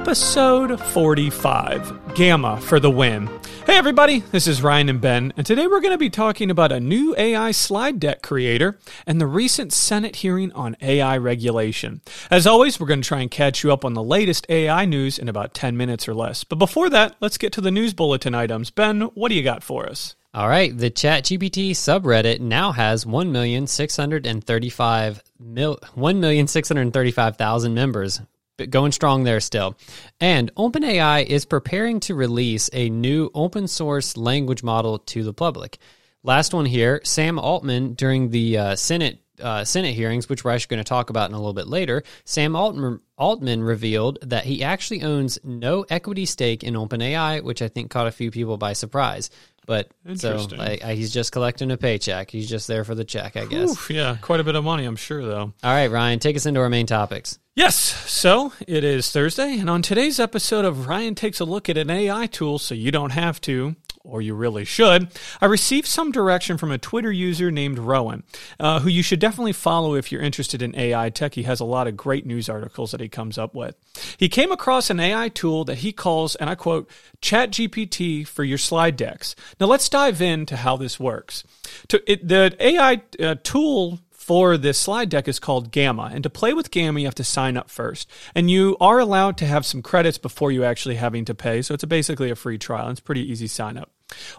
episode 45 Gamma for the win. Hey, everybody, this is Ryan and Ben, and today we're going to be talking about a new AI slide deck creator and the recent Senate hearing on AI regulation. As always, we're going to try and catch you up on the latest AI news in about 10 minutes or less. But before that, let's get to the news bulletin items. Ben, what do you got for us? All right, the ChatGPT subreddit now has 1,635 mil, 1,635,000 members, going strong there still. And OpenAI is preparing to release a new open source language model to the public. Last one here, Sam Altman during the uh, Senate uh, Senate hearings, which we're actually going to talk about in a little bit later, Sam Altman, Altman revealed that he actually owns no equity stake in OpenAI, which I think caught a few people by surprise. But so I, I, he's just collecting a paycheck. He's just there for the check, I guess. Oof, yeah, quite a bit of money, I'm sure, though. All right, Ryan, take us into our main topics. Yes, so it is Thursday, and on today's episode of Ryan Takes a Look at an AI Tool So You Don't Have to, or you really should, I received some direction from a Twitter user named Rowan, uh, who you should definitely follow if you're interested in AI tech. He has a lot of great news articles that he comes up with. He came across an AI tool that he calls, and I quote, ChatGPT for your slide decks. Now let's dive into how this works. To, it, the AI uh, tool for this slide deck is called Gamma. And to play with Gamma, you have to sign up first. And you are allowed to have some credits before you actually having to pay. So it's a basically a free trial. It's pretty easy sign up.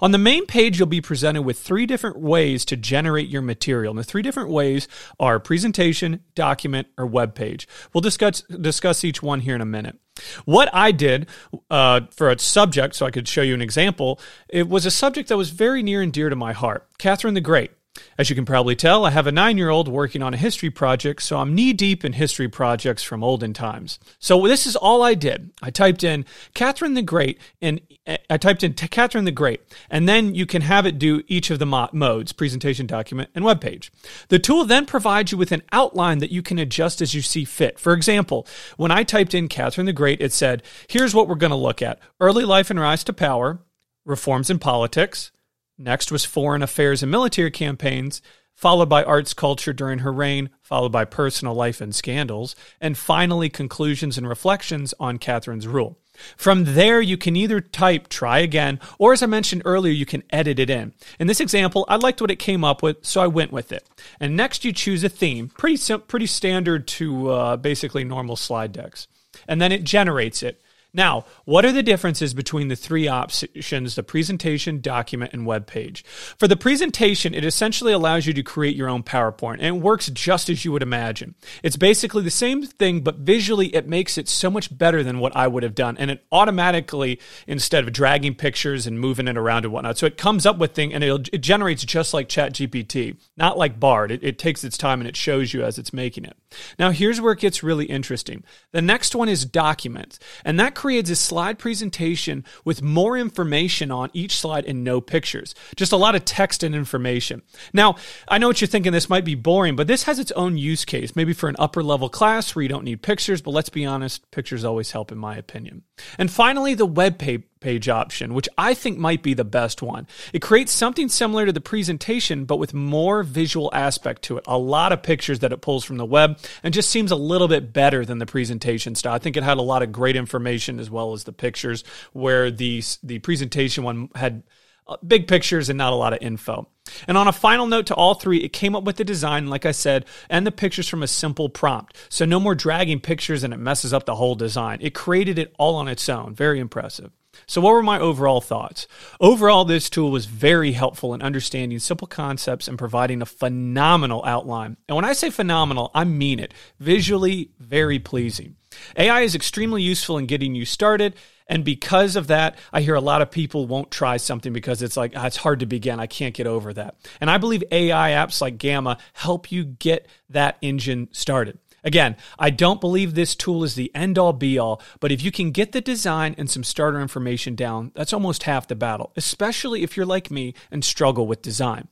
On the main page, you'll be presented with three different ways to generate your material. And the three different ways are presentation, document, or web page. We'll discuss, discuss each one here in a minute. What I did uh, for a subject, so I could show you an example, it was a subject that was very near and dear to my heart Catherine the Great. As you can probably tell, I have a nine year old working on a history project, so I'm knee deep in history projects from olden times. So this is all I did. I typed in Catherine the Great, and I typed in Catherine the Great, and then you can have it do each of the mo- modes presentation, document, and web page. The tool then provides you with an outline that you can adjust as you see fit. For example, when I typed in Catherine the Great, it said, Here's what we're going to look at early life and rise to power, reforms in politics Next was foreign affairs and military campaigns, followed by arts culture during her reign, followed by personal life and scandals, and finally conclusions and reflections on Catherine's rule. From there, you can either type try again, or as I mentioned earlier, you can edit it in. In this example, I liked what it came up with, so I went with it. And next, you choose a theme, pretty, pretty standard to uh, basically normal slide decks. And then it generates it. Now, what are the differences between the three options the presentation, document, and web page? For the presentation, it essentially allows you to create your own PowerPoint, and it works just as you would imagine. It's basically the same thing, but visually, it makes it so much better than what I would have done. And it automatically, instead of dragging pictures and moving it around and whatnot, so it comes up with things and it generates just like ChatGPT, not like Bard. It, it takes its time and it shows you as it's making it. Now, here's where it gets really interesting. The next one is documents, and that creates a slide presentation with more information on each slide and no pictures. Just a lot of text and information. Now, I know what you're thinking this might be boring, but this has its own use case, maybe for an upper level class where you don't need pictures, but let's be honest, pictures always help in my opinion. And finally, the web page page option, which I think might be the best one. It creates something similar to the presentation, but with more visual aspect to it. A lot of pictures that it pulls from the web and just seems a little bit better than the presentation style. I think it had a lot of great information as well as the pictures, where the, the presentation one had uh, big pictures and not a lot of info. And on a final note to all three, it came up with the design, like I said, and the pictures from a simple prompt. So no more dragging pictures and it messes up the whole design. It created it all on its own. Very impressive. So, what were my overall thoughts? Overall, this tool was very helpful in understanding simple concepts and providing a phenomenal outline. And when I say phenomenal, I mean it. Visually, very pleasing. AI is extremely useful in getting you started. And because of that, I hear a lot of people won't try something because it's like, ah, it's hard to begin. I can't get over that. And I believe AI apps like Gamma help you get that engine started. Again, I don't believe this tool is the end all be all, but if you can get the design and some starter information down, that's almost half the battle, especially if you're like me and struggle with design.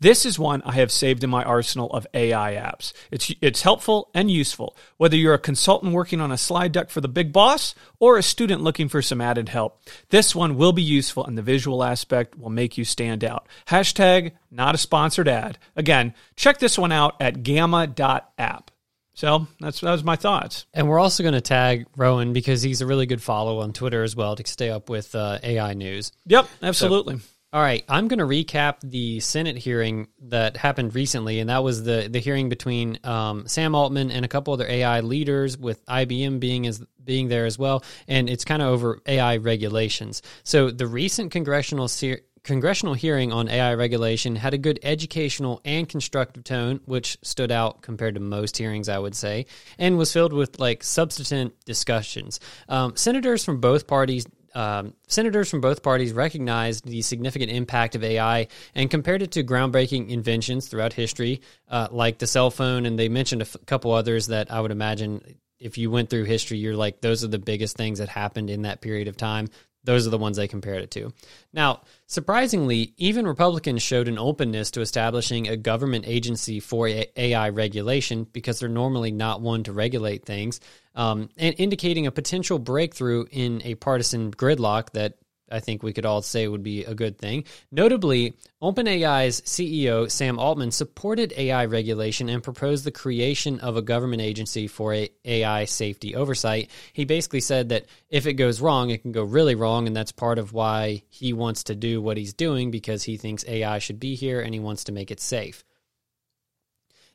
This is one I have saved in my arsenal of AI apps. It's, it's helpful and useful, whether you're a consultant working on a slide deck for the big boss or a student looking for some added help. This one will be useful and the visual aspect will make you stand out. Hashtag not a sponsored ad. Again, check this one out at gamma.app. So that's that was my thoughts. And we're also going to tag Rowan because he's a really good follow on Twitter as well to stay up with uh, AI news. Yep, absolutely. So, all right, I'm going to recap the Senate hearing that happened recently, and that was the the hearing between um, Sam Altman and a couple other AI leaders, with IBM being as being there as well, and it's kind of over AI regulations. So the recent congressional se- congressional hearing on AI regulation had a good educational and constructive tone, which stood out compared to most hearings, I would say, and was filled with like substantive discussions. Um, senators from both parties um, senators from both parties recognized the significant impact of AI and compared it to groundbreaking inventions throughout history, uh, like the cell phone. And they mentioned a f- couple others that I would imagine if you went through history, you're like, those are the biggest things that happened in that period of time. Those are the ones they compared it to. Now, surprisingly, even Republicans showed an openness to establishing a government agency for AI regulation because they're normally not one to regulate things, um, and indicating a potential breakthrough in a partisan gridlock that I think we could all say would be a good thing. Notably, OpenAI's CEO Sam Altman supported AI regulation and proposed the creation of a government agency for AI safety oversight. He basically said that if it goes wrong, it can go really wrong, and that's part of why he wants to do what he's doing because he thinks AI should be here and he wants to make it safe.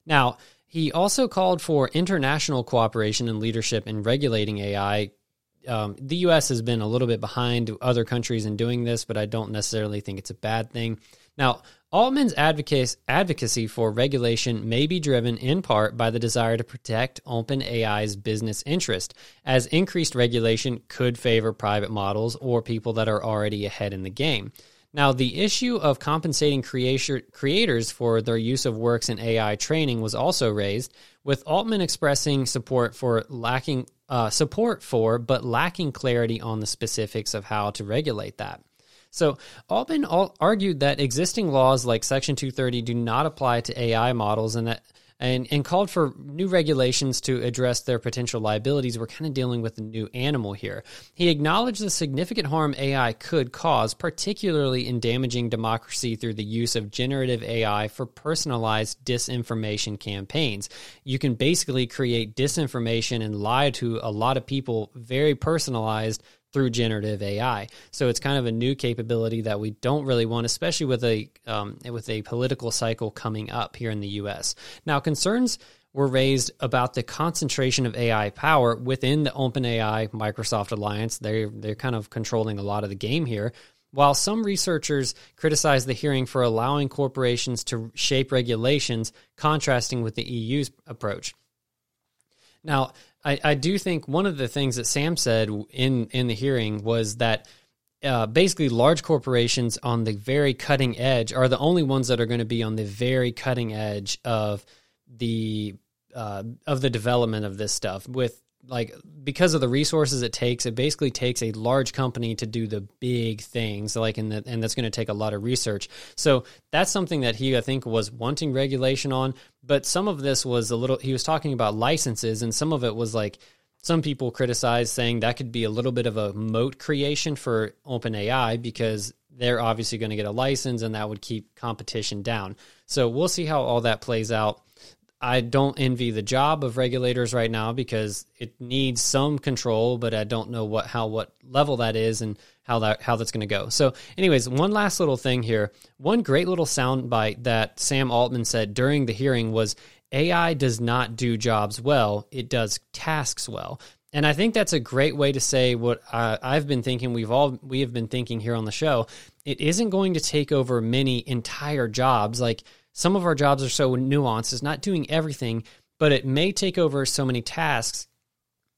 Now, he also called for international cooperation and leadership in regulating AI um, the U.S. has been a little bit behind other countries in doing this, but I don't necessarily think it's a bad thing. Now, Altman's advocacy for regulation may be driven in part by the desire to protect OpenAI's business interest, as increased regulation could favor private models or people that are already ahead in the game. Now, the issue of compensating creator, creators for their use of works in AI training was also raised, with Altman expressing support for lacking uh, support for, but lacking clarity on the specifics of how to regulate that. So, Altman argued that existing laws like Section 230 do not apply to AI models and that and, and called for new regulations to address their potential liabilities. We're kind of dealing with a new animal here. He acknowledged the significant harm AI could cause, particularly in damaging democracy through the use of generative AI for personalized disinformation campaigns. You can basically create disinformation and lie to a lot of people very personalized through generative AI. So it's kind of a new capability that we don't really want, especially with a um, with a political cycle coming up here in the U.S. Now, concerns were raised about the concentration of AI power within the OpenAI Microsoft alliance. They're they're kind of controlling a lot of the game here. While some researchers criticize the hearing for allowing corporations to shape regulations, contrasting with the EU's approach. Now, I, I do think one of the things that Sam said in in the hearing was that uh, basically large corporations on the very cutting edge are the only ones that are going to be on the very cutting edge of the uh, of the development of this stuff with like because of the resources it takes it basically takes a large company to do the big things like in the, and that's going to take a lot of research. So that's something that he i think was wanting regulation on but some of this was a little he was talking about licenses and some of it was like some people criticized saying that could be a little bit of a moat creation for openai because they're obviously going to get a license and that would keep competition down. So we'll see how all that plays out I don't envy the job of regulators right now because it needs some control, but I don't know what how what level that is and how that how that's going to go. So, anyways, one last little thing here. One great little soundbite that Sam Altman said during the hearing was AI does not do jobs well; it does tasks well. And I think that's a great way to say what I've been thinking. We've all we have been thinking here on the show. It isn't going to take over many entire jobs like some of our jobs are so nuanced, it's not doing everything, but it may take over so many tasks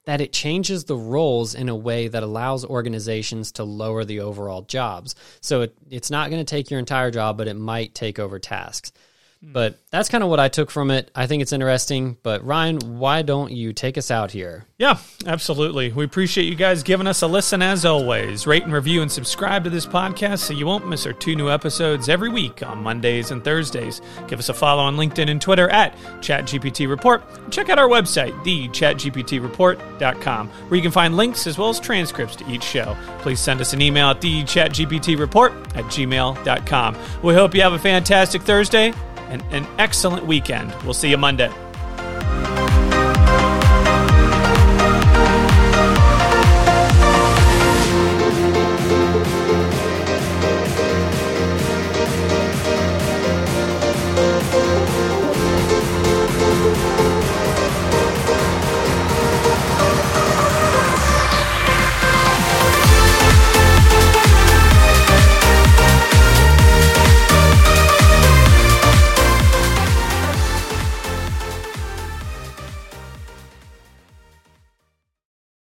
that it changes the roles in a way that allows organizations to lower the overall jobs. So it, it's not going to take your entire job, but it might take over tasks. Hmm. But that's kind of what I took from it. I think it's interesting. But Ryan, why don't you take us out here? Yeah, absolutely. We appreciate you guys giving us a listen as always. Rate and review and subscribe to this podcast so you won't miss our two new episodes every week on Mondays and Thursdays. Give us a follow on LinkedIn and Twitter at ChatGPT Report. Check out our website, thechatgptreport.com, where you can find links as well as transcripts to each show. Please send us an email at thechatgptreport at gmail.com. We hope you have a fantastic Thursday and an excellent weekend. We'll see you Monday.